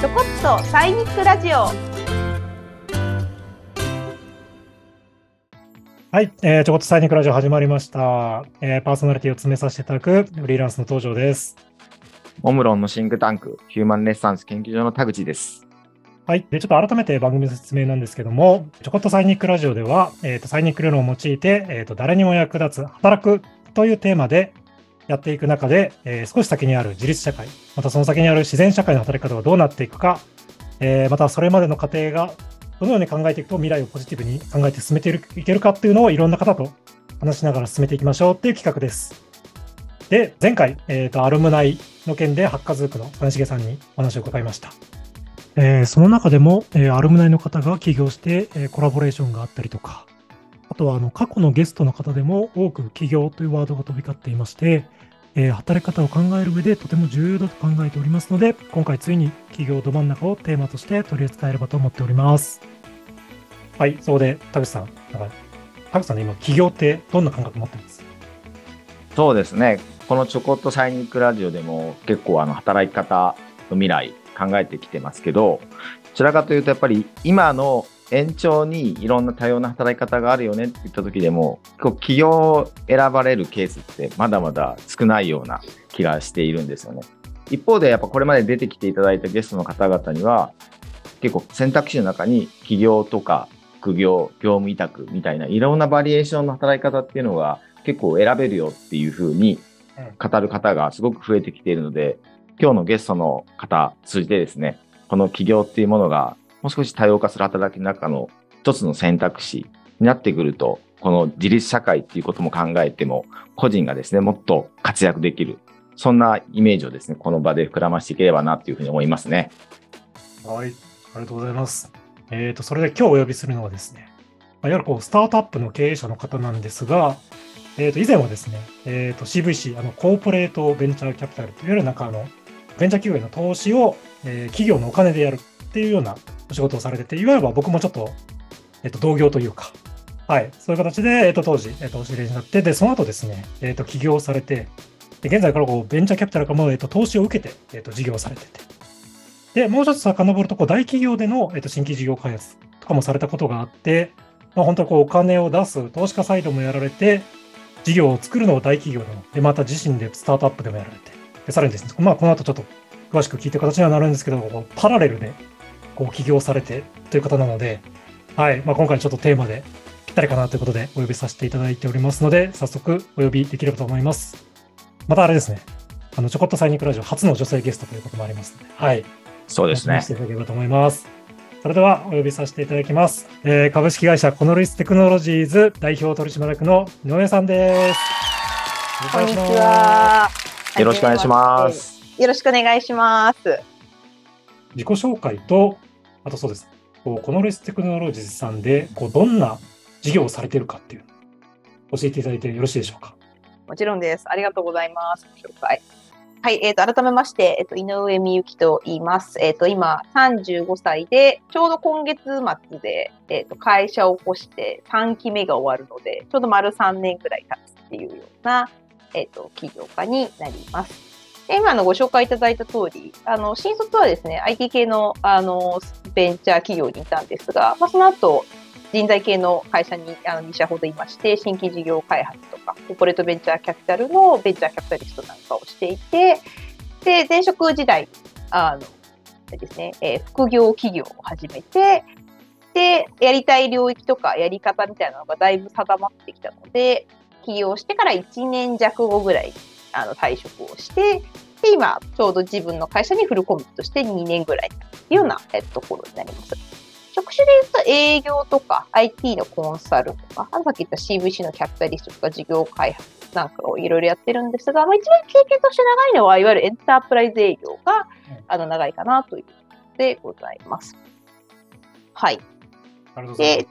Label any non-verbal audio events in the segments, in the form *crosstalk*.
ちょこっとサイニックラジオ。はい、えー、ちょこっとサイニックラジオ始まりました、えー、パーソナリティを詰めさせていただくフリーランスの登場です。オムロンのシンクタンクヒューマンレッサンス研究所の田口です。はい。で、ちょっと改めて番組の説明なんですけども、ちょこっとサイニックラジオでは、えっ、ー、と、サイニック理論を用いて、えっ、ー、と、誰にも役立つ働くというテーマで、やっていく中で、えー、少し先にある自立社会、またその先にある自然社会の働き方がどうなっていくか、えー、またそれまでの過程がどのように考えていくと未来をポジティブに考えて進めていけるかっていうのをいろんな方と話しながら進めていきましょうっていう企画です。で、前回、えっ、ー、と、アルムナイの件でハッカズークの金重さんにお話を伺いました。えー、その中でも、えー、アルムナイの方が起業して、えー、コラボレーションがあったりとか、あとはあの過去のゲストの方でも多く起業というワードが飛び交っていまして、えー、働き方を考える上でとても重要だと考えておりますので、今回ついに企業ど真ん中をテーマとして取り扱えればと思っております。はい、そこで田口さん、田口さんの今、起業ってどんな感覚持ってます？そうですね、このちょこっとサイニックラジオでも結構あの働き方の未来考えてきてますけど、どちらかというとやっぱり今の延長にいろんな多様な働き方があるよねって言った時でも、企業を選ばれるケースってまだまだ少ないような気がしているんですよね。一方でやっぱこれまで出てきていただいたゲストの方々には、結構選択肢の中に起業とか副業、業務委託みたいないろんなバリエーションの働き方っていうのが結構選べるよっていうふうに語る方がすごく増えてきているので、今日のゲストの方通じてですね、この起業っていうものがもう少し多様化する働きの中の一つの選択肢になってくると、この自立社会っていうことも考えても、個人がですね、もっと活躍できる。そんなイメージをですね、この場で膨らましていければなというふうに思いますね。はい、ありがとうございます。えっ、ー、と、それで今日お呼びするのはですね、いわゆるこうスタートアップの経営者の方なんですが、えっ、ー、と、以前はですね、えっ、ー、と、CVC、あの、コーポレートベンチャーキャピタルといわゆる中の、ベンチャー企業への投資を、えー、企業のお金でやるっていうようなお仕事をされてて、いわゆる僕もちょっと、えっと、同業というか、はい、そういう形で、えっと、当時、えっと、お知り合いになって、で、その後ですね、えっと、起業されて、で現在からこうベンチャーキャピタルからも、えっと、投資を受けて、えっと、事業されてて、で、もう一つ遡ると、こう大企業での、えっと、新規事業開発とかもされたことがあって、まあ、本当こうお金を出す投資家サイドもやられて、事業を作るのを大企業でも、で、また自身でスタートアップでもやられて、でさらにですね、まあ、この後ちょっと詳しく聞いていく形にはなるんですけど、パラレルでこう起業されてという方なので、はいまあ、今回ちょっとテーマでぴったりかなということでお呼びさせていただいておりますので、早速お呼びできればと思います。またあれですね、あのちょこっとサイニックラジオ初の女性ゲストということもありますので、はい。そうですね。していただければと思います。それではお呼びさせていただきます。えー、株式会社コノリステクノロジーズ代表取締役の井上さんです。こんにちは。よろしくお願いします。よろしくお願いします。自己紹介とあとそうです。こうこのレステクノロジーさんでこうどんな事業をされているかっていう教えていただいてよろしいでしょうか。もちろんです。ありがとうございます。紹介。はい、えっ、ー、と、改めまして、えっ、ー、と、井上美幸と言います。えっ、ー、と、今、35歳で、ちょうど今月末で、えっ、と、会社を起こして3期目が終わるので、ちょうど丸3年くらい経つっていうような、えっ、と、起業家になります。今のご紹介いただいた通り、あの、新卒はですね、IT 系の、あの、ベンチャー企業にいたんですが、まあ、その後、人材系の会社にあの2社ほどいまして、新規事業開発とか、コーポレートベンチャーキャピタルのベンチャーキャピタリストなんかをしていて、で、前職時代、あの、ですね、えー、副業企業を始めて、で、やりたい領域とかやり方みたいなのがだいぶ定まってきたので、起業してから1年弱後ぐらいあの退職をして、で、今、ちょうど自分の会社にフルコミットして2年ぐらいというような、えっと、ところになります。職種で言うと営業とか IT のコンサルとか、あさっき言った CVC のキャピタリストとか事業開発なんかをいろいろやってるんですが、まあ、一番経験として長いのは、いわゆるエンタープライズ営業が、あの長いかなということでございます。はい。で、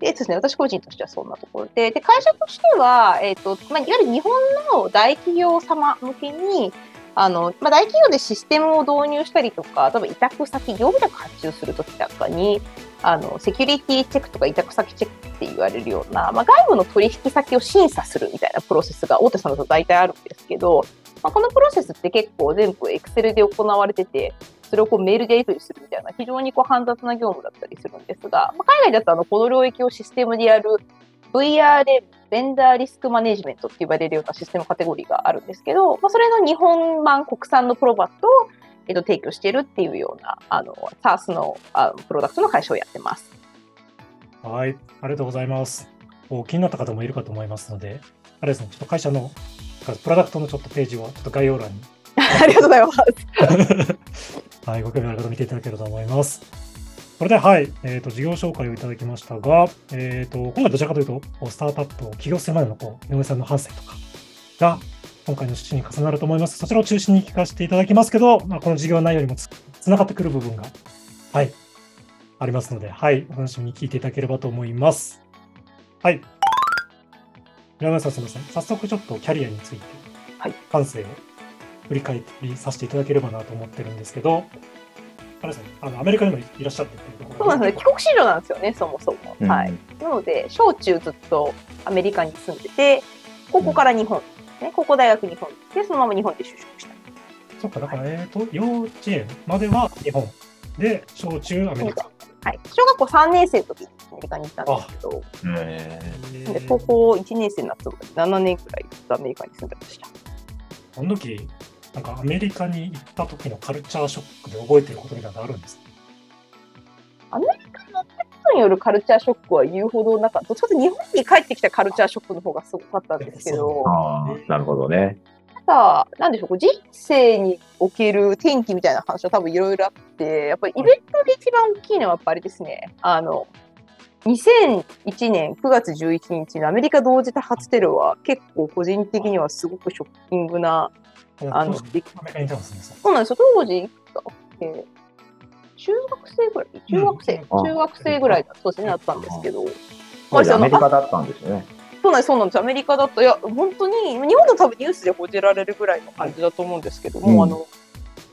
でですね、私個人としてはそんなところで、で会社としては、え、ー、と、まあ、いわゆる日本の大企業様向けに、あの、まあ、大企業でシステムを導入したりとか、例えば委託先、業務委託発注するときなんかに、あの、セキュリティチェックとか委託先チェックって言われるような、まあ、外部の取引先を審査するみたいなプロセスが大手さんだと大体あるんですけど、まあ、このプロセスって結構全部 Excel で行われてて、それをこうメールでやり取りするみたいな、非常にこう煩雑な業務だったりするんですが、まあ、海外だとあのこの領域をシステムでやる VRM、ベンダーリスクマネジメントって呼ばれるようなシステムカテゴリーがあるんですけど、まあ、それの日本版国産のプロバットを、えっと、提供しているっていうようなあの SARS のあのプロダクトの会社をやってます。はい、ありがとうございます。お気になった方もいるかと思いますので、あれですね、ちょっと会社の、プロダクトのちょっとページは、ちょっと概要欄に、*laughs* ありがとうございます。*laughs* はい、ご興味ある方見ていただければと思います。それでは、はい、えっ、と、事業紹介をいただきましたが、えっ、と、今回どちらかというと、スタートアップを起業するまでの、こう、井上さんの反省とかが、今回の趣旨に重なると思います。そちらを中心に聞かせていただきますけど、まあ、この事業内容にもつつながってくる部分が、はい、ありますので、はい、お楽しみに聞いていただければと思います。はい。山田さん、すみません。早速ちょっとキャリアについて、はい、感性を振り返りさせていただければなと思ってるんですけど、あれですね、あのアメリカにもいらっしゃってっていうところそうなんですね。帰国子女なんですよね、そもそも。うんはい。なので、小中ずっとアメリカに住んでて、ここから日本ですね。高校大学日本で、そのまま日本で就職した。そっか、だから、えっ、と、幼稚園までは日本で、小中アメリカ。はい。小学校3年生の時にアメリカに行ったんですけど、えで高校1年生になったので7年くらいずっとアメリカに住んでました。その時、なんかアメリカに行った時のカルチャーショックで覚えてることみたいなのあるんですか？アメリカに行ったことによるカルチャーショックは言うほどなかった。どっちかというと日本に帰ってきたカルチャーショックの方がすごかったんですけど、ああ、なるほどね。ただ、なんでしょう、こう人生における転機みたいな話は多分いろいろあって、やっぱりイベントで一番大きいのはやっぱあれですね、あの、2001年9月11日のアメリカ同時多発テロは結構個人的にはすごくショッキングな、あの当時アメリカにいたんですね。そうそうなんですよ、当時、えー中学生ぐらい？中学生、うん。中学生ぐらいだそうですね、だったんですけど、当時アメリカだったんですよね。そうなんです、そうなんです。アメリカだと、いや、本当に、日本だと多分ニュースで報じられるぐらいの感じだと思うんですけども、うん。あの、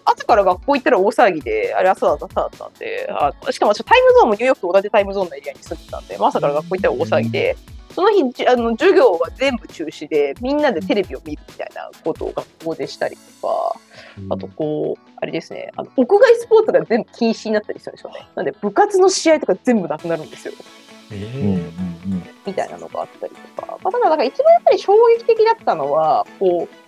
朝から学校行ったら大騒ぎで、あれ朝だった朝だったんで、あしかも私タイムゾーンもニューヨークと同じタイムゾーンのエリアに住んでたんで、まあ朝から学校行ったら大騒ぎで、その日、じあの授業は全部中止で、みんなでテレビを見るみたいなことを学校でしたりとか、あとこう、あれですね、あの屋外スポーツが全部禁止になったりするんですよね。なんで部活の試合とか全部なくなるんですよ。えーみたいなのがあったりとか、まあ、ただ、だから一番やっぱり衝撃的だったのは、こう、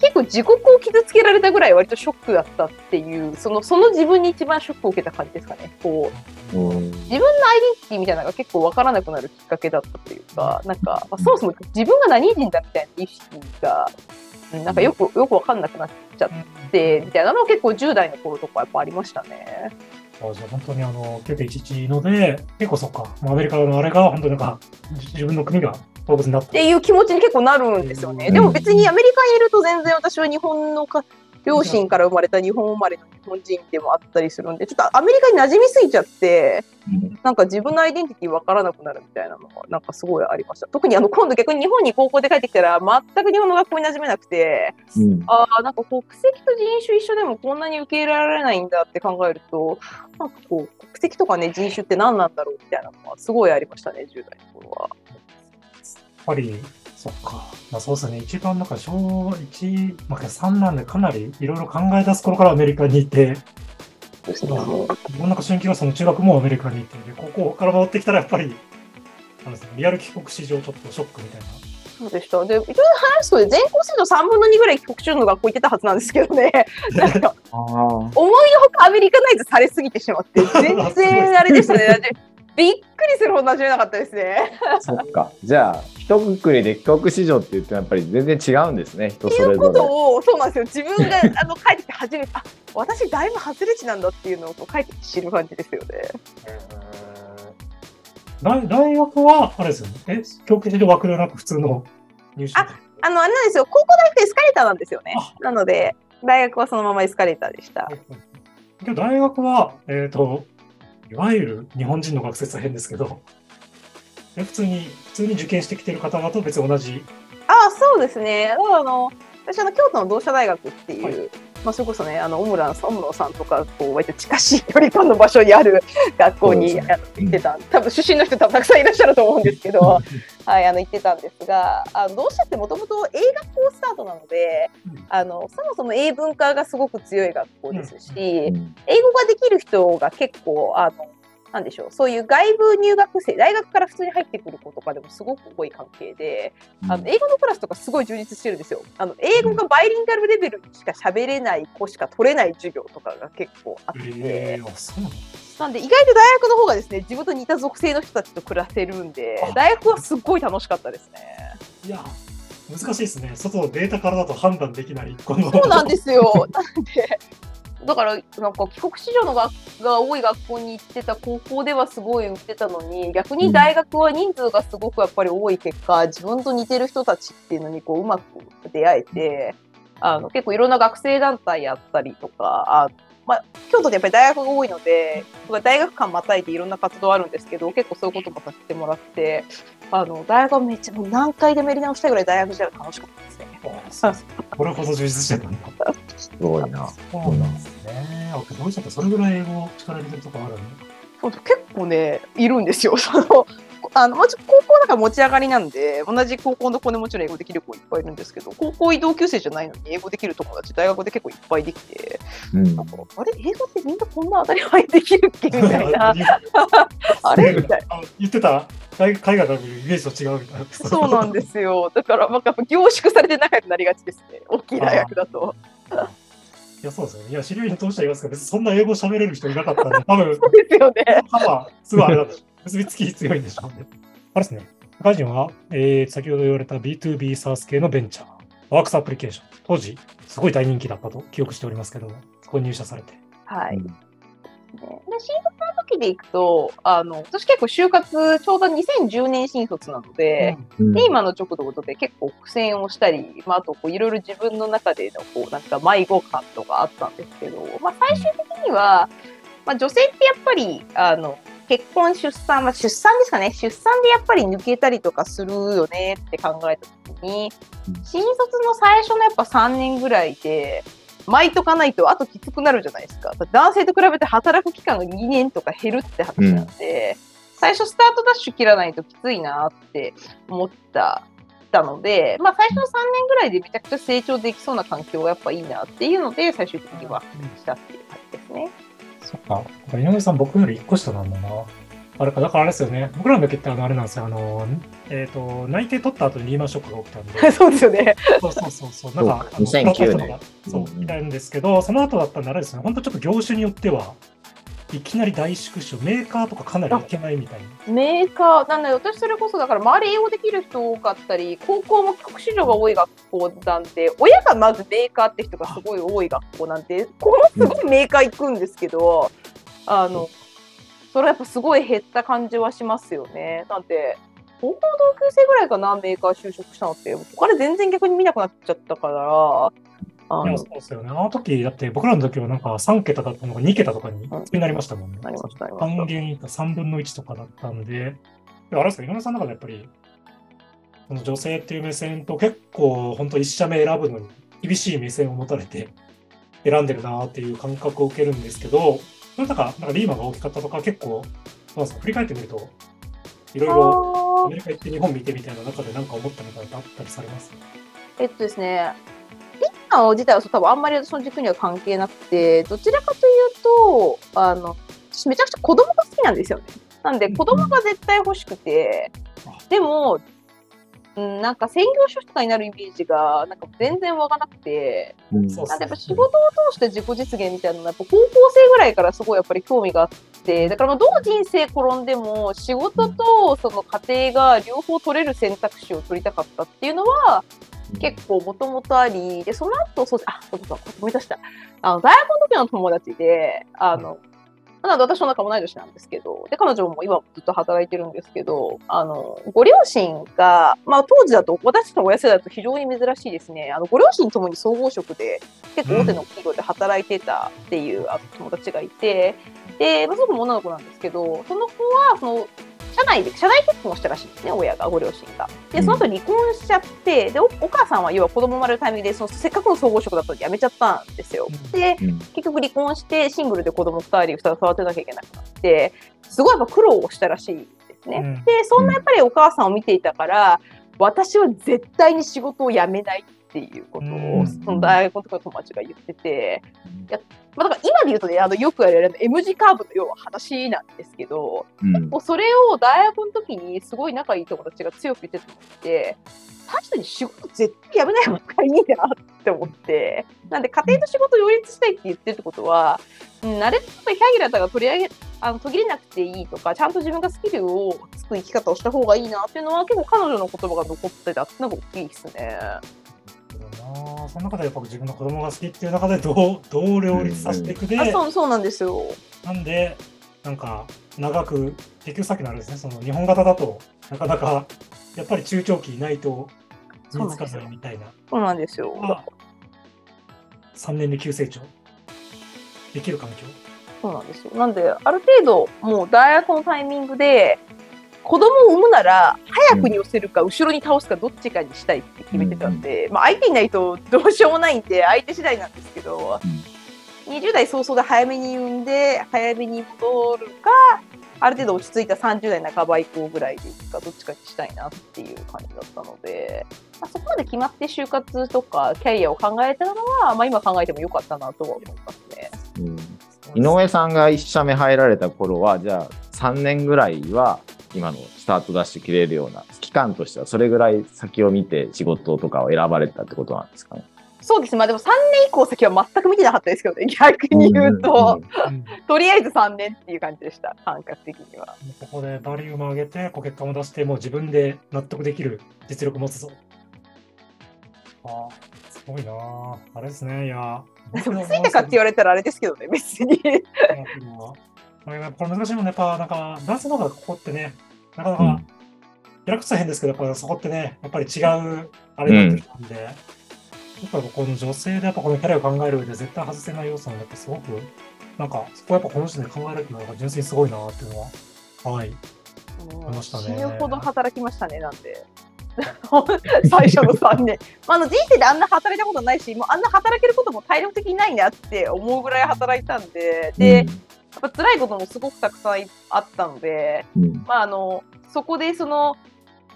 結構自国を傷つけられたぐらい割とショックだったっていう、その、その自分に一番ショックを受けた感じですかね。こう、うん。うん自分のアイデンティティみたいなのが結構わからなくなるきっかけだったというか、なんか、まあ、そもそも自分が何人だみたいな意識が、うんなんかよく、よくわかんなくなっちゃって、みたいなのは結構10代の頃とかやっぱありましたね。あじゃあ本当にあの9.11ので、結構そっか、アメリカのあれが本当になんか自分の国が動物になった。っていう気持ちに結構なるんですよね。うんでも別にアメリカにいると全然私は日本のか両親から生まれた日本生まれの日本人でもあったりするんで、ちょっとアメリカに馴染みすぎちゃって、なんか自分のアイデンティティ分からなくなるみたいなのがなんかすごいありました。特にあの今度逆に日本に高校で帰ってきたら全く日本の学校に馴染めなくて、うんああ、なんか国籍と人種一緒でもこんなに受け入れられないんだって考えると、なんかこう国籍とかね人種って何なんだろうみたいなのはすごいありましたね、10代の頃は。やっぱり、そっか。まあそうですね。一番なんか小1、まあ3なんでかなりいろいろ考え出す頃からアメリカにいて、ですねまあ、自分なんか春季はその中学もアメリカにいて、で高校から戻ってきたらやっぱり、なんですね、リアル帰国史上ちょっとショックみたいな。そうでした。で、いろいろ話すと、全校生徒3分の2ぐらい帰国中の学校行ってたはずなんですけどね、*laughs* なんか、*laughs* ああ。思いのほかアメリカナイズされすぎてしまって、*laughs* 全然あれでしたね。びっくりするほど馴染めなかったですね。そっか。じゃあ、一括りで帰国子女って言ってもやっぱり全然違うんですね。人っていうこそれぞれ。とを、そうなんですよ。自分が *laughs* あの帰ってきて初めて、あ私、だいぶ外れ値なんだっていうのをこう帰ってきて知る感じですよね。大大学は、あれですよね。え、教育で枠ではなく普通の入試ああの、あれなんですよ。高校大学エスカレーターなんですよね。なので、大学はそのままエスカレーターでした大学は、えっ、と、いわゆる日本人の学説は変ですけど、え普通に、普通に受験してきてる方々と別に同じ。ああ、そうですね。あの、私、あの、京都の同志社大学っていう、はいまあ、それこそね、あの、オムランさん、オムロンさんとか、こう、割と近しい距離感の場所にある学校に、行ってた、多分出身の人多分たくさんいらっしゃると思うんですけど、はい、あの、行ってたんですが、あの、どうしたってもともと英学校スタートなのでうん、あの、そもそも英文化がすごく強い学校ですし、うん。英語ができる人が結構、あの、なんでしょう、そういう外部入学生、大学から普通に入ってくる子とかでもすごく多い関係で、あの英語のクラスとかすごい充実してるんですよ。あの英語がバイリンガルレベルしか喋れない子しか取れない授業とかが結構あって、えー、なんで意外と大学の方がですね、自分と似た属性の人たちと暮らせるんであ、大学はすっごい楽しかったですね。いや、難しいですね。外のデータからだと判断できない。このそうなんですよ。*laughs* なんで、だからなんか帰国子女の学が多い学校に行ってた高校ではすごい売ってたのに逆に大学は人数がすごくやっぱり多い結果自分と似てる人たちっていうのにこううまく出会えてあの結構いろんな学生団体やったりとかあまあ、京都でやっぱり大学が多いので大学間またいでいろんな活動あるんですけど結構そういうこともさせてもらってあの大学はめっちゃもう何回でもやり直したいぐらい大学時代は楽しかったですね。*laughs* これほど充実してたんだ。すごいな。そうなんですね。あどうした？ってそれぐらい英語力入れてるとこあるんだ。結構ねいるんですよ。*laughs* そのあの高校だから持ち上がりなんで同じ高校の子でもちろん英語できる子いっぱいいるんですけど高校同級生じゃないのに英語できる友達大学で結構いっぱいできてうんなんかあれ？英語ってみんなこんな当たり前にできるっけ？みたいな *laughs* あれ？みたいな。あ言ってた？海海外のイメージと違うみたいな。そうなんですよ。だから、なんかやっぱ凝縮されて仲良くなりがちですね。大きい大学だと。いや、そうですよね。いや、知り合いに通してはいますけど、別にそんな英語喋れる人いなかったんで、多分、そうですよね。はすごいあれだと。結びつき強いんでしょうね。あれですね。社会人は、えー先ほど言われた B2B サース系のベンチャー、ワークスアプリケーション。当時、すごい大人気だったと記憶しておりますけど、そこに入社されて。はい。うんで新卒の時でいくと、あの私結構就活、ちょうど2010年新卒なので、うん。で今の直度で結構苦戦をしたり、まあ、あとこういろいろ自分の中でのこうなんか迷子感とかあったんですけど、まあ、最終的には、まあ、女性ってやっぱりあの結婚、出産、まあ、出産ですかね、出産でやっぱり抜けたりとかするよねって考えた時にうん、新卒の最初のやっぱ3年ぐらいで、巻いとかないとあときつくなるじゃないですか。男性と比べて働く期間が2年とか減るって話なんで、最初スタートダッシュ切らないときついなって思った。たので、まあ、最初の3年ぐらいでめちゃくちゃ成長できそうな環境がやっぱいいなっていうので最終的にはしたっていう感じですね。そっか。井上さん、僕より1個下なんだな。あれか、だからあれですよね。僕らの時ってあの、あれなんですよ。あの、えっ、と、内定取った後にリーマンショックが起きたんで。*laughs* そうですよね。そうそうそうそう。なんか、あの2009年そううん、みたいなんですけど、その後だったんであれですね。本当ちょっと業種によっては、いきなり大縮小、メーカーとかかなりいけないみたいな。メーカー、なんで私それこそだから周り英語できる人多かったり、高校も帰国子女が多い学校なんで、親がまずメーカーって人がすごい多い学校なんで、このすごいメーカー行くんですけど、あの、それやっぱすごい減った感じはしますよね。なんで、高校の同級生ぐらいかな、メーカー就職したのって、他で全然逆に見なくなっちゃったから、あのそうですよね。あの時、だって僕らの時はなんか3桁だったのが2桁とかにになりましたもんね。なりましたなりました半減以下3分の1とかだったんで、あれですか、井上さんの中でやっぱり、その女性っていう目線と結構本当一社目選ぶのに厳しい目線を持たれて選んでるなっていう感覚を受けるんですけど、それなんか、なんかリーマンが大きかったとか結構、なんですか振り返ってみると、いろいろアあー。メリカ行って日本見てみたいな中で何か思ったみたいあったりされますえっとですね、リッター自体はそう多分あんまり私の軸には関係なくて、どちらかというと、あの、私めちゃくちゃ子供が好きなんですよね。なんで子供が絶対欲しくて、でも、うん、なんか専業主婦とかになるイメージがなんか全然湧かなくて、うん。なんでやっぱ仕事を通して自己実現みたいなのはやっぱ高校生ぐらいからすごいやっぱり興味があって、だからまあどの人生転んでも仕事とその家庭が両方取れる選択肢を取りたかったっていうのは、結構もともとあり、で、その後、そう、あ、そうそう、思い出した。あの、大学の時の友達で、あの、なので私の仲も同い年なんですけど、で、彼女も今ずっと働いてるんですけど、あの、ご両親が、まあ当時だと、私たちの親世代だと非常に珍しいですね。あの、ご両親ともに総合職で、結構大手の企業で働いてたっていう、あ友達がいて、で、まあ、その子も女の子なんですけど、その子は、その、社内で、社内結婚したらしいんですね、親が、ご両親が。で、その後離婚しちゃって、で、おお母さんは要は子供生まれるタイミングで、そのせっかくの総合職だったのに辞めちゃったんですよ。で、うん結局離婚して、シングルで子供2人、2人育てなきゃいけなくなって、すごいやっぱ苦労をしたらしいですね。うんで、そんなやっぱりお母さんを見ていたから、私は絶対に仕事を辞めないっていうことを、うん。その大学の時の友達が言ってて、いやまあ、だから今で言うとね、あのよく言われる M 字カーブの要は話なんですけど、うん。もうそれを大学の時にすごい仲いい友達が強く言ってたのって、確かに仕事絶対辞めない方がいいなって思って、なんで家庭と仕事を両立したいって言ってるってことは、うん、なるべくヒャギラタが取り上げ、あの途切れなくていいとか、ちゃんと自分がスキルをつく生き方をした方がいいなっていうのは結構彼女の言葉が残ってたっていうのが大きいですね。なあその中でやっぱ自分の子供が好きっていう中でどうどう両立させていくで、あそうそうなんですよ。なんでなんか長く結局さっきのあれですねその日本型だとなかなかやっぱり中長期いないと身につかないみたいなそうなんですよ。まあ3年で急成長できる環境そうなんですよ。なんで、ある程度、もう大学のタイミングで、子供を産むなら、早くに寄せるか、後ろに倒すか、どっちかにしたいって決めてたんで、まあ、相手いないとどうしようもないんで、相手次第なんですけど、20代早々で早めに産んで、早めに戻るか、ある程度落ち着いた30代半ば以降ぐらいでいくか、どっちかにしたいなっていう感じだったので、まあ、そこまで決まって就活とかキャリアを考えてたのは、まあ、今考えてもよかったなとは思いますね。うん。井上さんが一社目入られた頃は、じゃあ3年ぐらいは今のスタートダッシュ切れるような期間としてはそれぐらい先を見て仕事とかを選ばれたってことなんですかね？そうですね、まあ、でも3年以降先は全く見てなかったですけどね、逆に言うと、うんとりあえず3年っていう感じでした、感覚的には。ここでバリューも上げて、こう結果も出して、もう自分で納得できる実力持つぞ。ああ、すごいなああれですね、いや。でもついたかって言われたらあれですけどね、別に。*laughs* れこれこれ難しいもんね、やっぱなんか、ダンスの方がここってね、なかなか、うん開くと変ですけど、やっぱそこってね、やっぱり違うあれになってるんで、やっぱこの女性でやっぱこのキャリアを考える上で絶対外せない要素なんで、やっぱすごく、なんか、そこはやっぱこの時点で考えられるのが純粋にすごいなっていうのは、はい。うんましたね死ぬほど働きましたね、なんで。*laughs* 最初の3年。まあ、あの人生であんな働いたことないし、もうあんな働けることも体力的にないなって思うぐらい働いたんで、で、やっぱ辛いこともすごくたくさんあったので、うんうんまあ、あのそこでその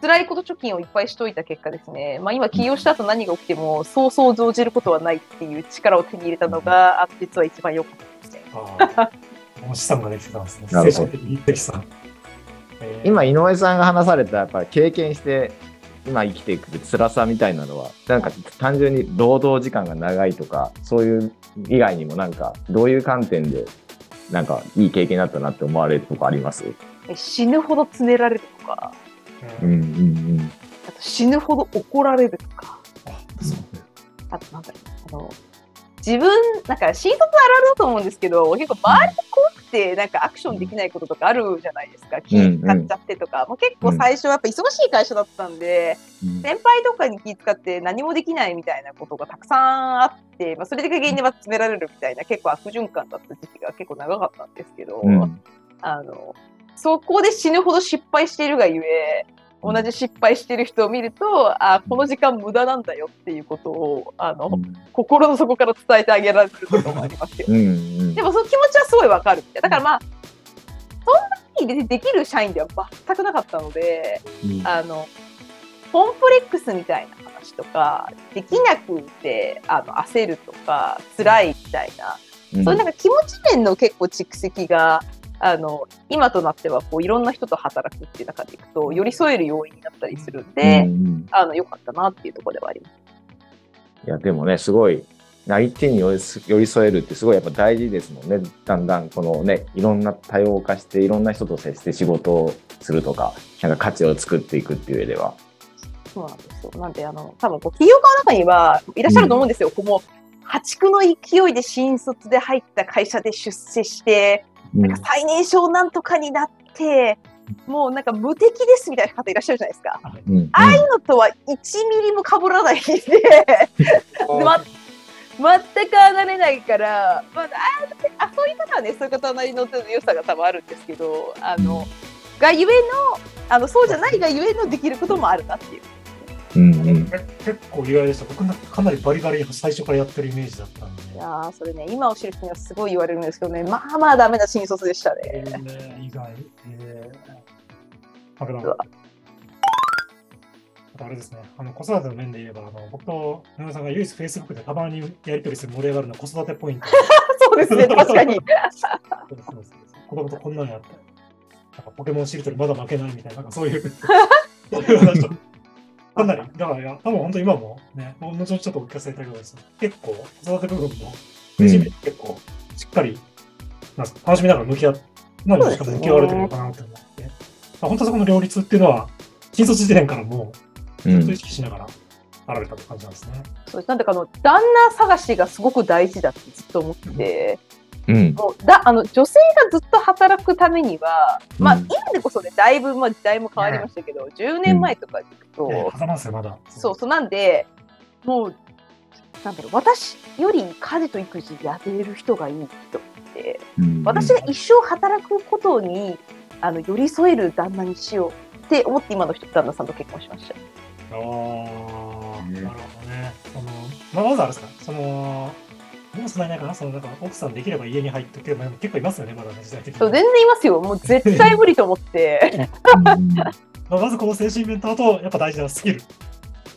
辛いこと貯金をいっぱいしといた結果ですね、まあ、今起業した後何が起きてもそうそう増じることはないっていう力を手に入れたのがあ実は一番良かったですね。ああ、この資産ができてたんですね。なるほど精神的に資産。えー今井上さんが話されたやっぱり経験して今生きていく辛さみたいなのはなんか単純に労働時間が長いとかそういう以外にもなんかどういう観点でなんかいい経験になったなって思われるとこあります？え死ぬほどつねられるとか、ううんんうん。あと死ぬほど怒られるとか、あそうあとなんだろう、あの自分、なんか新卒あるあるだと思うんですけど、結構周りが怖くて、なんかアクションできないこととかあるじゃないですか、気使っちゃってとか、もう結構最初はやっぱ忙しい会社だったんで、うん。先輩とかに気遣って何もできないみたいなことがたくさんあって、まあ、それで原因でまあ詰められるみたいな結構悪循環だった時期が結構長かったんですけど、うん。あのそこで死ぬほど失敗しているがゆえ同じ失敗してる人を見るとあこの時間無駄なんだよっていうことをあの、心の底から伝えてあげられることもありますよ。うんうん。でもその気持ちはすごいわかるみたいな。だからまあそんなにできる社員では全くなかったのでうん。あのコンプレックスみたいな話とかできなくてあの焦るとか辛いみたいな。うん。そういうなんか気持ち面の結構蓄積があの今となってはこういろんな人と働くっていう中でいくと寄り添える要因になったりするんで、うんうんあの良かったなっていうところではあります。いやでもねすごい相手に寄り添えるってすごいやっぱ大事ですもんねだんだんこのねいろんな多様化していろんな人と接して仕事をするとかなんか価値を作っていくっていう上では。そうなんですよ。なんで、あの、多分こう企業家の中にはいらっしゃると思うんですよ。こうもう、破竹の勢いで新卒で入った会社で出世して、うんなんか最年少なんとかになって、もうなんか無敵ですみたいな方いらっしゃるじゃないですか。うん。うん。ああいうのとは1ミリも被らないんで、ま、全く離れないから、まあ、ああそういう方はね、そういう方なりの良さが多分あるんですけど、あの、がゆえの、あのそうじゃないがゆえのできることもあるなっていう。うんうん。結構意外でした。僕なんかかなりバリバリ最初からやってるイメージだったんで。いやーそれね、今を知る人にはすごい言われるんですけどね、まあまあダメな新卒でしたえね。ー、意外。えー、あれだうわあとあれですね、あの子育ての面で言えば、あの僕と野村さんが唯一 Facebook でたまにやり取りする盛り上がるのは子育てポイント。*laughs* そうですね、確かに。*laughs* 子供とこんなのやって、なんかポケモンしりとりまだ負けないみたいな、なんかそういう、*laughs* そういう話をかなり、だから多分本当今もね、もう後々ちょっとお聞かせいただきたいです結構、子育て部分も、うん。初めて結構、しっかり、なんか楽しみながら向き合っ、何にしか向き合われてるのかなと思って、まあ、本当そこの両立っていうのは、新卒時点からもう、うんずっと意識しながら、あられたって感じなんですね。そうです。なんでかあの旦那探しがすごく大事だってずっと思ってて、うん。もう。だあの女性がずっと働くためには、まあ、うん今でこそね、だいぶ、まあ、時代も変わりましたけど、10年前とかでいくと、いやいや、挟まんすよ、まだ。そうそうなんで、もう、なんだろう、私より家事と育児やれる人がいいと思って、うん。私が一生働くことにあの寄り添える旦那にしようって思って今の人旦那さんと結婚しました。あなるほどね。そのまあ、まずあれですか、その、どうすんないかな、そのなんか奥さんできれば家に入っておけば、結構いますよね、まだね、時代的に。そう全然いますよ。もう絶対無理と思って。*laughs* まあ、まずこの精神面と、あと、やっぱ大事なスキル。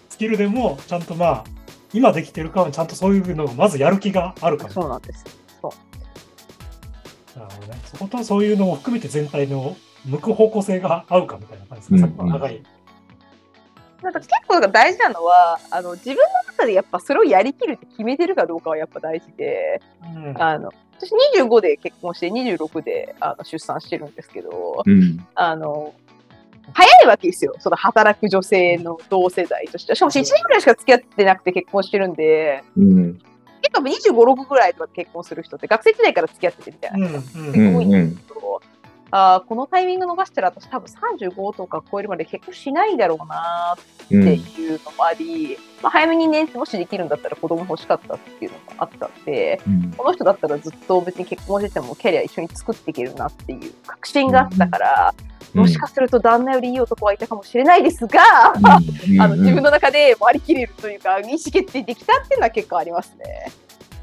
スキルでも、ちゃんとまあ、今できてるかは、ちゃんとそういうのをまずやる気があるかそうなんです。そうなるほどね。そことそういうのも含めて全体の向く方向性が合うかみたいな感じですね。さっきの長い。なんか結構大事なのはあの自分の中でやっぱそれをやりきるって決めてるかどうかはやっぱ大事で、うんあの私25で結婚して26であの出産してるんですけど、うん。あの早いわけですよ。その働く女性の同世代としては。しかも私1年ぐらいしか付き合ってなくて結婚してるんで、うん。結構25、6ぐらいとかで結婚する人って学生時代から付き合っててみたいなうん人うんうん多いんですけど、あーこのタイミング逃したら私多分35とか超えるまで結婚しないだろうなうってん。いうのもあり、まあ、早めにね、もしできるんだったら子供欲しかったっていうのもあったんで、うんこの人だったらずっと別に結婚しててもキャリア一緒に作っていけるなっていう確信があったから、もしかすると旦那よりいい男はいたかもしれないですが、*laughs* あの自分の中で割り切れるというか、意思決定できたっていうのは結構ありますね。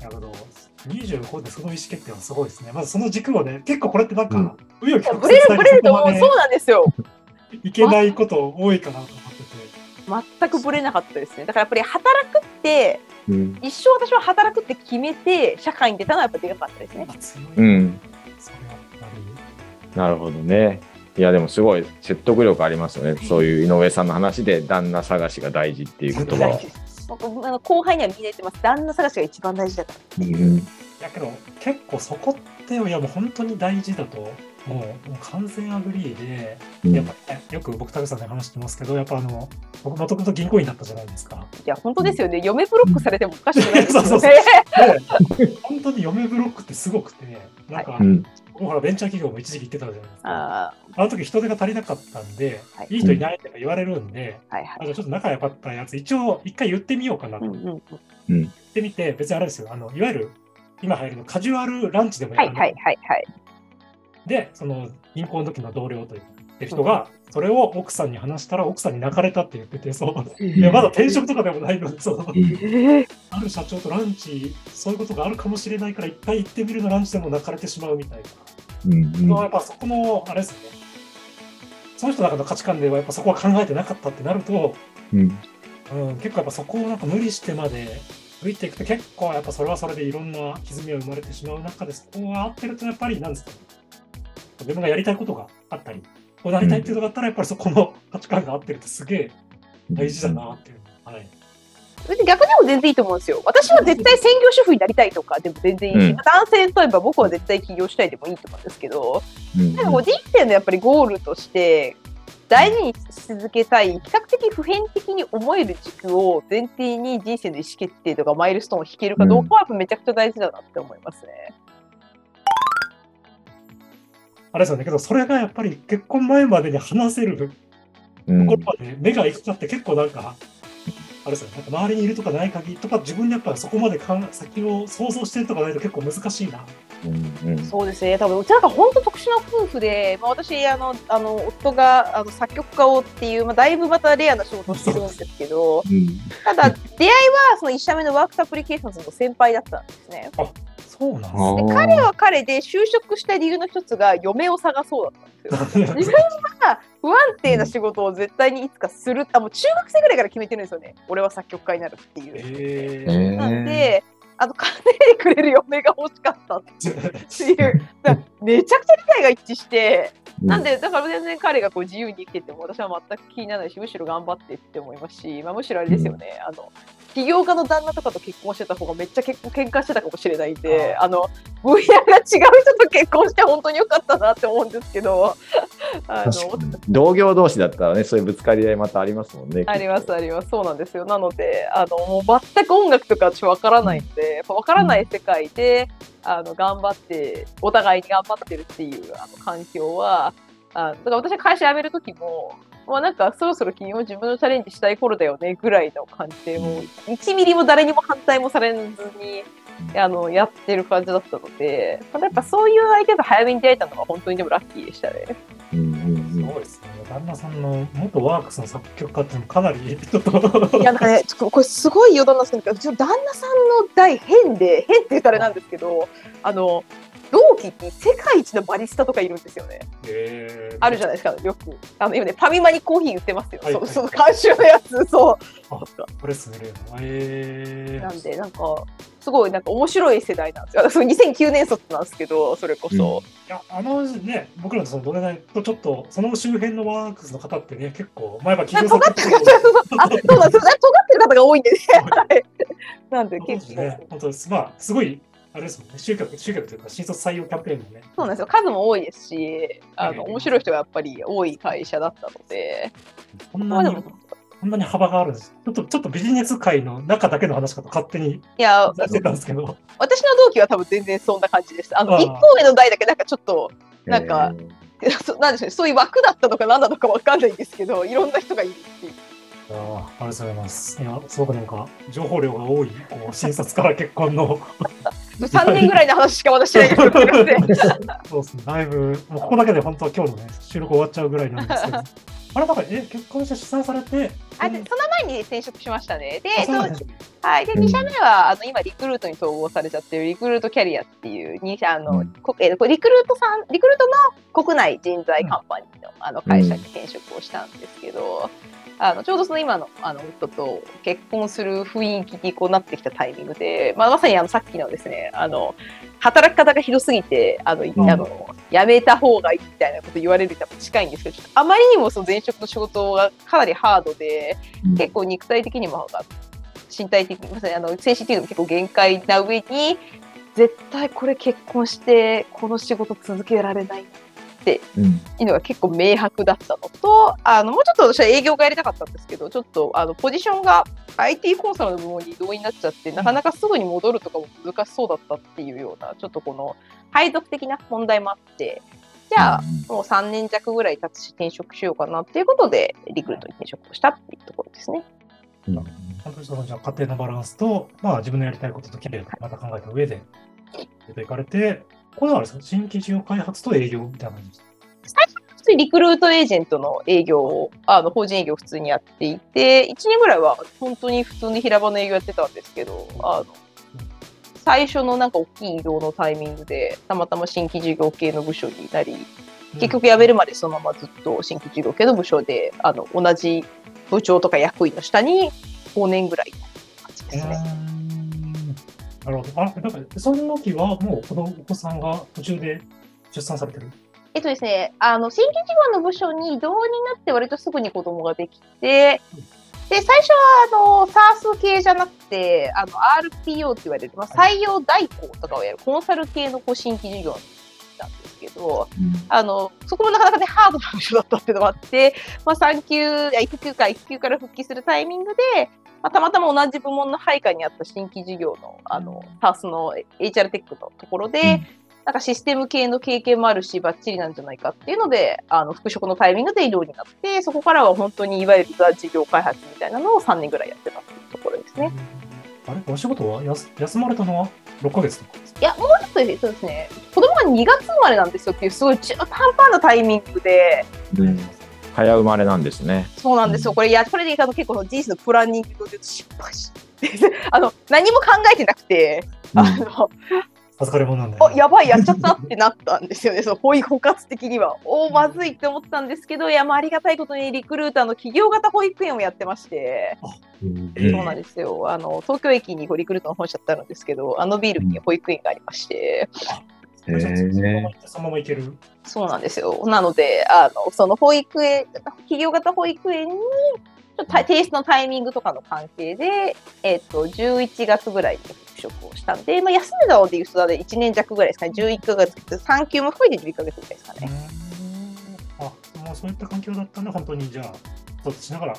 なるほど。25でその意思決定はすごいですね。まずその軸をね、結構これってなんか、うん紆余いや、曲ブレる、ブレると思う。そうなんですよ。でいけないこと多いかなと思ってて。全くブレなかったですね。だからやっぱり働くって、うん。一生私は働くって決めて、社会に出たのはやっぱでかかったですね。うん。なるほどね。いや、でもすごい説得力ありますよね。そういう井上さんの話で旦那探しが大事っていう言葉を。僕あの後輩にはみんな言ってます。旦那探しが一番大事だから。うん。だけど、結構そこって、いやもう本当に大事だと、もうもう完全 agree で、うんやっぱね、よく僕、田口さんで話してますけど、やっぱあの、僕、もともと銀行員だったじゃないですか。いや、本当ですよね。嫁ブロックされてもおかしくないですよね。そうそうで、本当に嫁ブロックってすごくて、なんか、うん。僕ほら、ベンチャー企業も一時期行ってたじゃないですか。ああの時人手が足りなかったんで、はいいい人いないとか言われるんで、ーはいはい。あじゃあちょっと仲良かったやつ、一応一回言ってみようかなとうんうんうん言ってみて、別にあれですよ、あのいわゆる今入るのカジュアルランチでもやるはいはいはいはい。で、その銀行の時の同僚というって人が、それを奥さんに話したら、奥さんに泣かれたって言ってて、そう。いや、まだ転職とかでもないので、その、えある社長とランチ、そういうことがあるかもしれないから、一回行ってみるのランチでも泣かれてしまうみたいうん。な。やっぱそこの、あれですよね。その人の中の価値観では、やっぱそこは考えてなかったってなると、うん。うん、結構やっぱそこをなんか無理してまで歩いていくと結構やっぱそれはそれでいろんな歪みが生まれてしまう中でそこが合ってるとやっぱりなんですかね自分がやりたいことがあったりこうなりたいっていうのがあったらやっぱりそこの価値観が合ってるってすげえ大事だなっていう。のは、はい、別に逆でも全然いいと思うんですよ。私は絶対専業主婦になりたいとかでも全然いいし、うん。男性といえば僕は絶対起業したいでもいいと思うんですけど、うん。なんかこう人生のやっぱりゴールとして大事にし続けたい比較的普遍的に思える軸を前提に人生の意思決定とかマイルストーンを引けるかどうかはやっぱめちゃくちゃ大事だなって思いますね。あれですよね。けどそれがやっぱり結婚前までに話せるとうん。ころまで目がいくかって結構なんかあれですよね、なんか周りにいるとかない限りとか、自分でやっぱそこまでかん先を想像してるとかないと結構難しいな。うんうんそうですね、多分うちなんか本当特殊な夫婦で、まあ、私あの、あの夫があの作曲家をっていう、まあ、だいぶまたレアな仕事をしてるんですけど、うんただ、出会いはその1社目のワークスアプリケーションズの先輩だったんですね。そうなんで彼は彼が就職した理由の一つが嫁を探そうだったんですよ。*laughs* 自分は不安定な仕事を絶対にいつかする、あもう中学生ぐらいから決めてるんですよね。俺は作曲家になるっていう。ええーなんで、あの金でくれる嫁が欲しかった。ってーいう、だめちゃくちゃ理解が一致して、うん。なんで、だから全然彼がこう自由に生きてても、私は全く気にならないし、むしろ頑張ってって思いますし、まあ、むしろあれですよね、あの起業家の旦那とかと結婚してた方がめっちゃ結構喧嘩してたかもしれないんで、あの分野が違う人と結婚して本当に良かったなって思うんですけど、*laughs* あの同業同士だったらね、そういうぶつかり合いまたありますもんね。ありますあります。そうなんですよ。なのであのもう全く音楽とか私わからないんでやっぱわからない世界であの頑張ってお互いに頑張ってるっていうあの環境はあだから私は会社辞める時もまあなんかそろそろ君も自分のチャレンジしたい頃だよねぐらいの感じでもう1ミリも誰にも反対もされずにあのやってる感じだったので、まあやっぱそういう相手と早めに出会えたのが本当にでもラッキーでしたね。うんうんすごいですね。旦那さんの元ワークスの作曲家っていうのもかなりちょっと。いやなんかね、ちょっとこれすごい余談なんですけど、うちの旦那さんの代変で、変って言ったらあれなんですけど、あの、同期に世界一のバリスタとかいるんですよね。えーあるじゃないですか、よく。あの、今ね、ファミマにコーヒー売ってますよ。はいそその監修のやつ、そう。あプレスの例の？えーなんで、なんか、すごいなんか面白い世代なんですよ。私2009年卒なんですけど、それこそ。いや、あのね、僕らのその同年代とちょっと、その周辺のワークスの方ってね、結構、前は企業尖ってる方、そうそうあ、そうなんですよ。尖ってる方が多いんでね。はい。*laughs* なんで、結構。ね、本当です。まあ、すごい、あれですもんね、集客、集客というか、新卒採用キャンペーンもね。そうなんですよ。数も多いですし、あの、はい面白い人がやっぱり多い会社だったので、こんなに、こんなに幅があるんです。ちょっと、ちょっとビジネス界の中だけの話かと勝手にいや、出してたんですけど。私の同期は多分全然そんな感じです。あの、一方上の代だけなんかちょっと、なんかえーそなんでしょうね、そういう枠だったのか何なのかわかんないんですけど、いろんな人がいるっていう。ああありがとうございます。いや、すごくなんか、情報量が多い、こう、新卒から結婚の、3年ぐらいの話しか私しないです。そうですね、だいぶ、もうここだけで本当は今日のね、収録終わっちゃうぐらいなんですけど、*laughs* あれ、だから、え、結婚して出産されて、あでその前に転職しましたね。で、あそうなんですね。はい、でうん2社目はあの今、リクルートに統合されちゃってるリクルートキャリアっていう2社あの、うん。こえリクルートさん、リクルートの国内人材カンパニーの,、あの会社に転職をしたんですけど、あのちょうどその今のあの夫と結婚する雰囲気にこうなってきたタイミングで、まあ、まさにあのさっきのですねあの働き方がひどすぎてあの、ん。あのやめた方がいいみたいなこと言われると近いんですけどあまりにもその前職の仕事がかなりハードで、うん。結構肉体的にも身体的にまさにあの精神的にも結構限界な上に絶対これ結婚してこの仕事続けられないうんいうのが結構明白だったのとあのもうちょっと私は営業がやりたかったんですけどちょっとあのポジションが IT コンサルの部門に移動になっちゃってなかなかすぐに戻るとかも難しそうだったっていうようなちょっとこの配属的な問題もあってじゃあ、もう3年弱ぐらい経つし転職しようかなっていうことでリクルートに転職をしたっていうところですね。うん。本当にそのじゃあ家庭のバランスと、まあ、自分のやりたいこととキャリアとまた考えた上で出ていかれて、これはあれですか、新規事業開発と営業みたいな感じですか？普通にリクルートエージェントの営業を、あの法人営業を普通にやっていて、1年ぐらいは本当に普通に平場の営業やってたんですけど、あの最初のなんか大きい移動のタイミングで、たまたま新規事業系の部署になり、結局辞めるまでそのままずっと新規事業系の部署で、あの同じ部長とか役員の下に5年ぐらいの感じですね。なるほど。あ、だから、その時はもう子供お子さんが途中で出産されてる？えっとですね、あの新規事業の部署に異動になって割とすぐに子供ができて、で最初はあの SARS 系じゃなくてあの RPO って言われる、まあ、採用代行とかをやるコンサル系のこう新規事業なんですけど、あのそこもなかなかねハードな部署だったっていうのもあって、まあ、産休育休か育休から復帰するタイミングで、まあ、たまたま同じ部門の配下にあった新規事業のあの SARS の HR テックのところで、なんかシステム系の経験もあるし、バッチリなんじゃないかっていうので、あの、復職のタイミングで移動になって、そこからは本当にいわゆるザ事業開発みたいなのを3年ぐらいやってたっていうところですね。あれお仕事はやす休まれたのは6ヶ月とかですか？いや、もうちょっとでそうですね、子供が2月生まれなんですよっていう、すごい中途半端なタイミングで、うん早生まれなんですね。そうなんですよ。これ、いや、これであの結構人生のプランニングで失敗して、*laughs* あの、何も考えてなくて、あの、授かなんだよね、おやばい、やっちゃったってなったんですよね、*laughs* その保育包括的には。おまずいって思ったんですけど、いや、まあ、ありがたいことにリクルーターの企業型保育園をやってまして、うん。えそうなんですよ。あの、東京駅にリクルートの本社ってあるんですけど、あのビルに保育園がありまして、それじゃあへー。そのまま行ってそのまま行ける。そうなんですよ。なので、あの、その保育園、企業型保育園に、ちょっと提出のタイミングとかの関係で、えっ、と、11月ぐらいに復職をしたんで、まあ、休んだのでいうと、1年弱ぐらいですかね、11ヶ月、3級も含めて11ヶ月ぐらいですかね。うー。んあ、もうそういった環境だったんで、本当に。じゃあ、育てしながら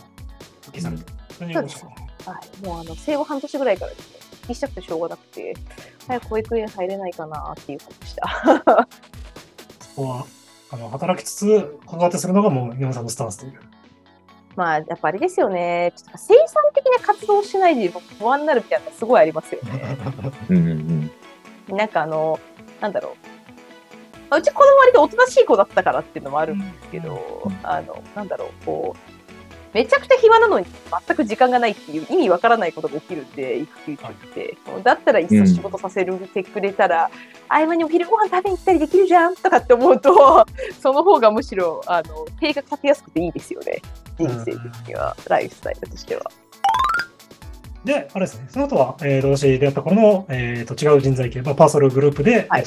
復帰されて。本当に面白いはい、もうあの生後半年ぐらいからですね、復帰したくてしょうがなくて、早く保育園入れないかなっていう感じでした。*laughs* そこはあの働きつつ、子育てするのがもう、岩野さんのスタンスという。まあ、やっぱあれですよね、ちょっと生産的な活動をしないで僕不安になるみたいなすごいありますよね。*laughs* うんうんなんかあの、なんだろう。まあうち子供割とおとなしい子だったからっていうのもあるんですけど、あの、なんだろう、こう、めちゃくちゃ暇なのに全く時間がないっていう意味わからないことが起きるんで、育休中って。だったらいっそ仕事させてくれたら、合間にお昼ご飯食べに行ったりできるじゃんとかって思うと、*laughs* その方がむしろ、あの、計画立てやすくていいですよね。人生的には、ライフスタイルとしては。で、あれですね、その後は、えー、と私出会った頃の、えー、と違う人材系、まあ、パーソルグループで、はい。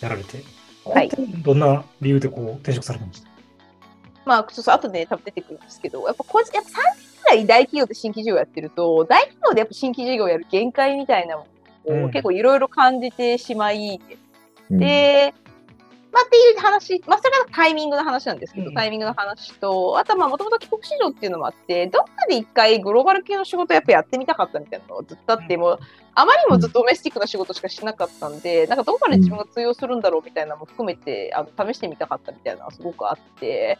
やられて、はい。どんな理由でこう転職されたんですか？まあ、そうそう、後で多分出てくるんですけど、やっぱ個人、やっぱ3年くらい大企業で新規事業やってると、大企業でやっぱ新規事業やる限界みたいなものをうん。結構いろいろ感じてしまい、うん。で、まあっていう話、まあそれがタイミングの話なんですけど、うん。タイミングの話と、あとはまあもともと帰国市場っていうのもあって、どっかで一回グローバル系の仕事やっぱやってみたかったみたいなのがずっとあって、もうあまりにもずっとドメスティックな仕事しかしなかったんで、なんかどこまで自分が通用するんだろうみたいなのも含めて、あの試してみたかったみたいなのがすごくあって、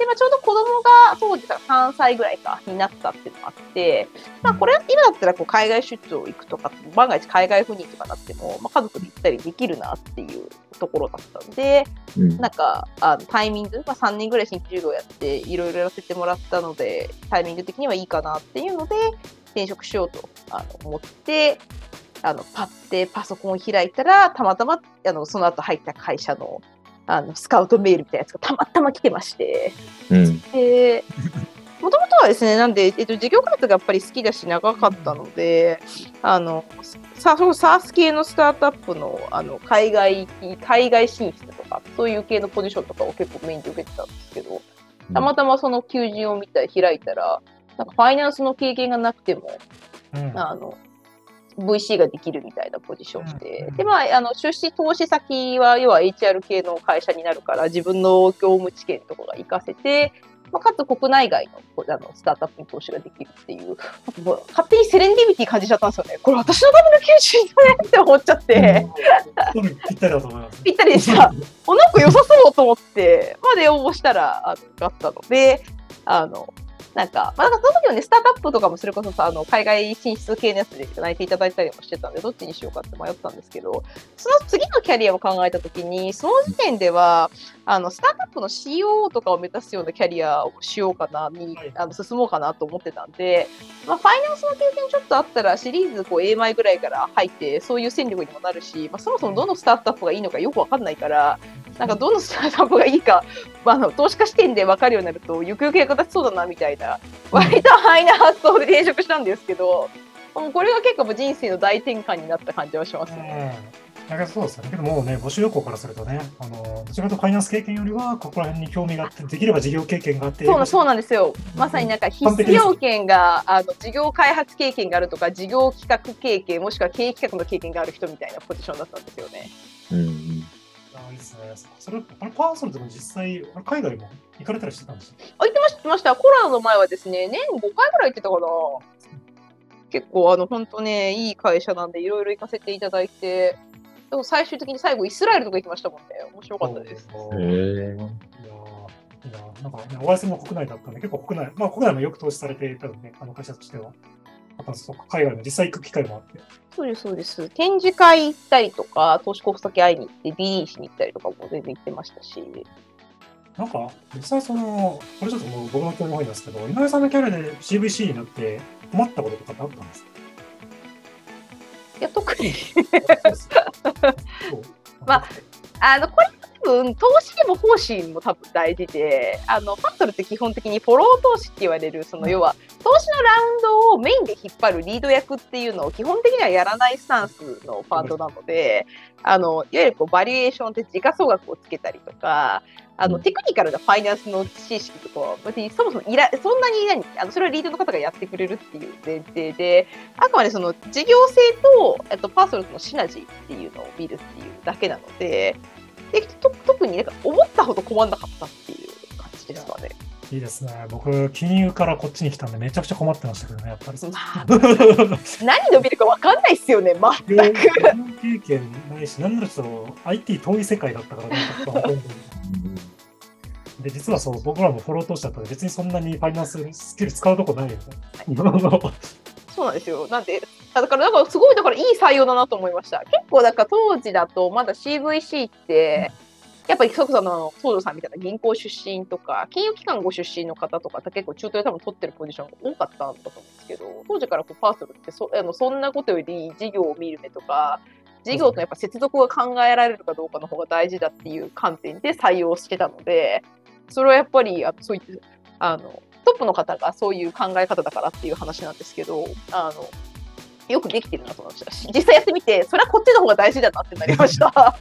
で、まあ、ちょうど子供が当時3歳ぐらいかになったっていうのもあって、まあ、これ今だったらこう海外出張行くとか、万が一海外赴任とかなっても、まあ、家族で行ったりできるなっていうところだったんで、うん。なんかあのタイミング、まあ、3年ぐらい新規授業やっていろいろやらせてもらったのでタイミング的にはいいかなっていうので転職しようとあの思ってあのパッてパソコンを開いたらたまたまあのその後入った会社のあのスカウトメールみたいなやつがたまたま来てまして。うん。でもともとはですねなんで、えっと、事業開発がやっぱり好きだし長かったのであのさそう SARS 系のスタートアップのあの海外海外進出とかそういう系のポジションとかを結構メインで受けてたんですけどたまたまその求人を見た開いたらなんかファイナンスの経験がなくてもうん。あの VC ができるみたいなポジションで、うん。でまあ、あの出資投資先は要は HR 系の会社になるから自分の業務知見とかが活かせて、まあ、かつ国内外のあのスタートアップに投資ができるっていう勝手にセレンディビティ感じちゃったんですよね。これ私のための求人だねって思っちゃって、うん。ぴったりだと思います。ぴったりでした。おなん。か良さそうと思って、まで応募したら、あったので、あの、なんか、まあ、なんかその時はね、スタートアップとかもそれこそさ、あの、海外進出系のやつで泣いていただいたりもしてたんで、どっちにしようかって迷ったんですけど、その次のキャリアを考えた時に、その時点では、あの、スタートアップの COO とかを目指すようなキャリアをしようかな、にはい、あの、進もうかなと思ってたんで、まあ、ファイナンスの経験ちょっとあったら、シリーズこう A 前ぐらいから入って、そういう戦力にもなるし、まあ、そもそもどのスタートアップがいいのかよくわかんないから、なんかどのスタートアップがいいか、まあ、あの投資家視点で分かるようになると、ゆくゆく役立ちそうだなみたいな、割とハイな発想で転職したんですけど、もうこれが結構もう人生の大転換になった感じはしますね。うん。だけどそうですよね。けどもうね、募集要項からするとね、あの、どちらかとファイナンス経験よりは、ここら辺に興味があって、できれば事業経験があって、そうなそうなんですよ。まさになんか必須要件が、あの事業開発経験があるとか、事業企画経験、もしくは経営企画の経験がある人みたいなポジションだったんですよね。うんあいいですね。それ、あれパーソルでも実際、海外も行かれたりしてたんですよ。あ、行ってました、行ってました。コロナの前はですね、年5回ぐらい行ってたかな。結構、あの、本当ね、いい会社なんで、いろいろ行かせていただいて、でも最終的に最後イスラエルとか行きましたもんね。面白かったです。へえ。ーいやーなんかね、お休みも国内だったんで、結構国内、まあ国内もよく投資されていたので、あの会社としては。あとそうか海外も実際行く機会もあって。そうです、そうです。展示会行ったりとか、投資国先会いに行って、DD しに行ったりとかも全然行ってましたし。なんか、実際その、これちょっともう僕の興味本位ですけど、井上さんのキャラで CVC になって困ったこととかってあったんですか？いや、特に。*laughs* まああの、これ多分、投資でも方針も多分大事で、あの、パットルって基本的にフォロー投資って言われる、その、要は、投資のラウンドをメインで引っ張るリード役っていうのを基本的にはやらないスタンスのファンドなので、あの、いわゆるこう、バリエーションって時価総額をつけたりとか、あの、うん。テクニカルなファイナンスの知識とかは、別にそもそもいら、そんなに何、あの、それはリードの方がやってくれるっていう前提で、あくまでその事業性と、えっと、パーソナルとのシナジーっていうのを見るっていうだけなので、でと特になんか思ったほど困んなかったっていう感じですかね。いいですね。僕、金融からこっちに来たんで、めちゃくちゃ困ってましたけどね、やっぱり。まあ、何伸びるか分かんないっすよね、全く。経験ないし、なんならちょっと IT 遠い世界だったから *laughs* ね、で、実はそう、僕らもフォロー投資だったので、別にそんなにファイナンススキル使うとこないよね。そうなんですよ。なんで、だから、なんかすごい、だからいい採用だなと思いました。結構、だから当時だと、まだ CVC って、やっぱり、そこその、東條さんみたいな銀行出身とか、金融機関ご出身の方とか結構中途で多分取ってるポジションが多かったんだと思うんですけど、当時からこうパーソルってそあのそんなことより事業を見る目とか、事業とやっぱ接続が考えられるかどうかの方が大事だっていう観点で採用してたので、それはやっぱり、あそういった、あの、トップの方がそういう考え方だからっていう話なんですけど、あの、よくできてるなと思いましたし、実際やってみて、それはこっちの方が大事だなってなりました。*laughs*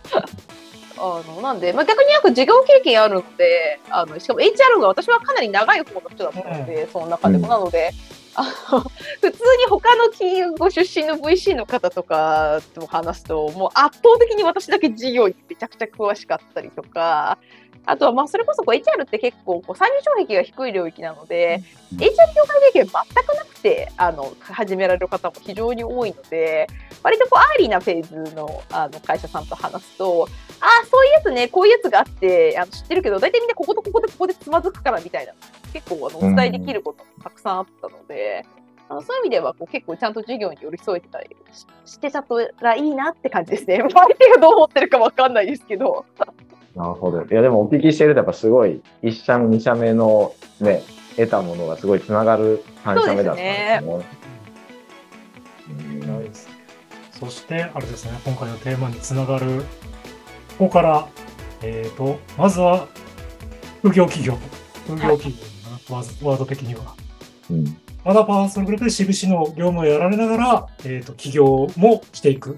あのなんで、まあ、逆になんか事業経験あるので、あのしかも HR が私はかなり長い方の人だったので、その中でも、うん。なので、あの *laughs* 普通に他の金融ご出身の VC の方とかとも話すと、もう圧倒的に私だけ事業にめちゃくちゃ詳しかったりとか、あとはまあそれこそこう HR って結構こう参入障壁が低い領域なので、うん HR 業界経験全くなくてあの始められる方も非常に多いので、割とこう early な phase のあの会社さんと話すと、ああ、そういうやつね、こういうやつがあってあの知ってるけど、大体みんなこことここでここでつまずくからみたいな、結構あのお伝えできることもたくさんあったので、あのそういう意味ではこう結構ちゃんと事業に寄り添えてたりししてたらいいなって感じですね。相手がどう思ってるかわかんないですけど。なるほど。いや、でもお聞きしてると、やっぱすごい、一社目、二社目のね、得たものがすごいつながる三社目だったんですね。そして、あれですね、今回のテーマにつながる、ここから、えっ、と、まずは、副業企業。副業企業な、ワードワード的には。うんまだパーソナルグループで CVC の業務をやられながら、えっ、と、起業もしていく。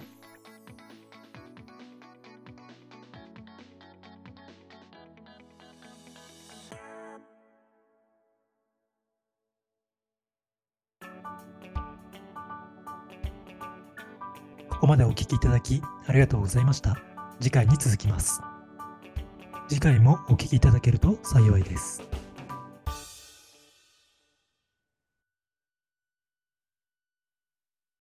までお聞きいただきありがとうございました。次回に続きます。次回もお聞きいただけると幸いです。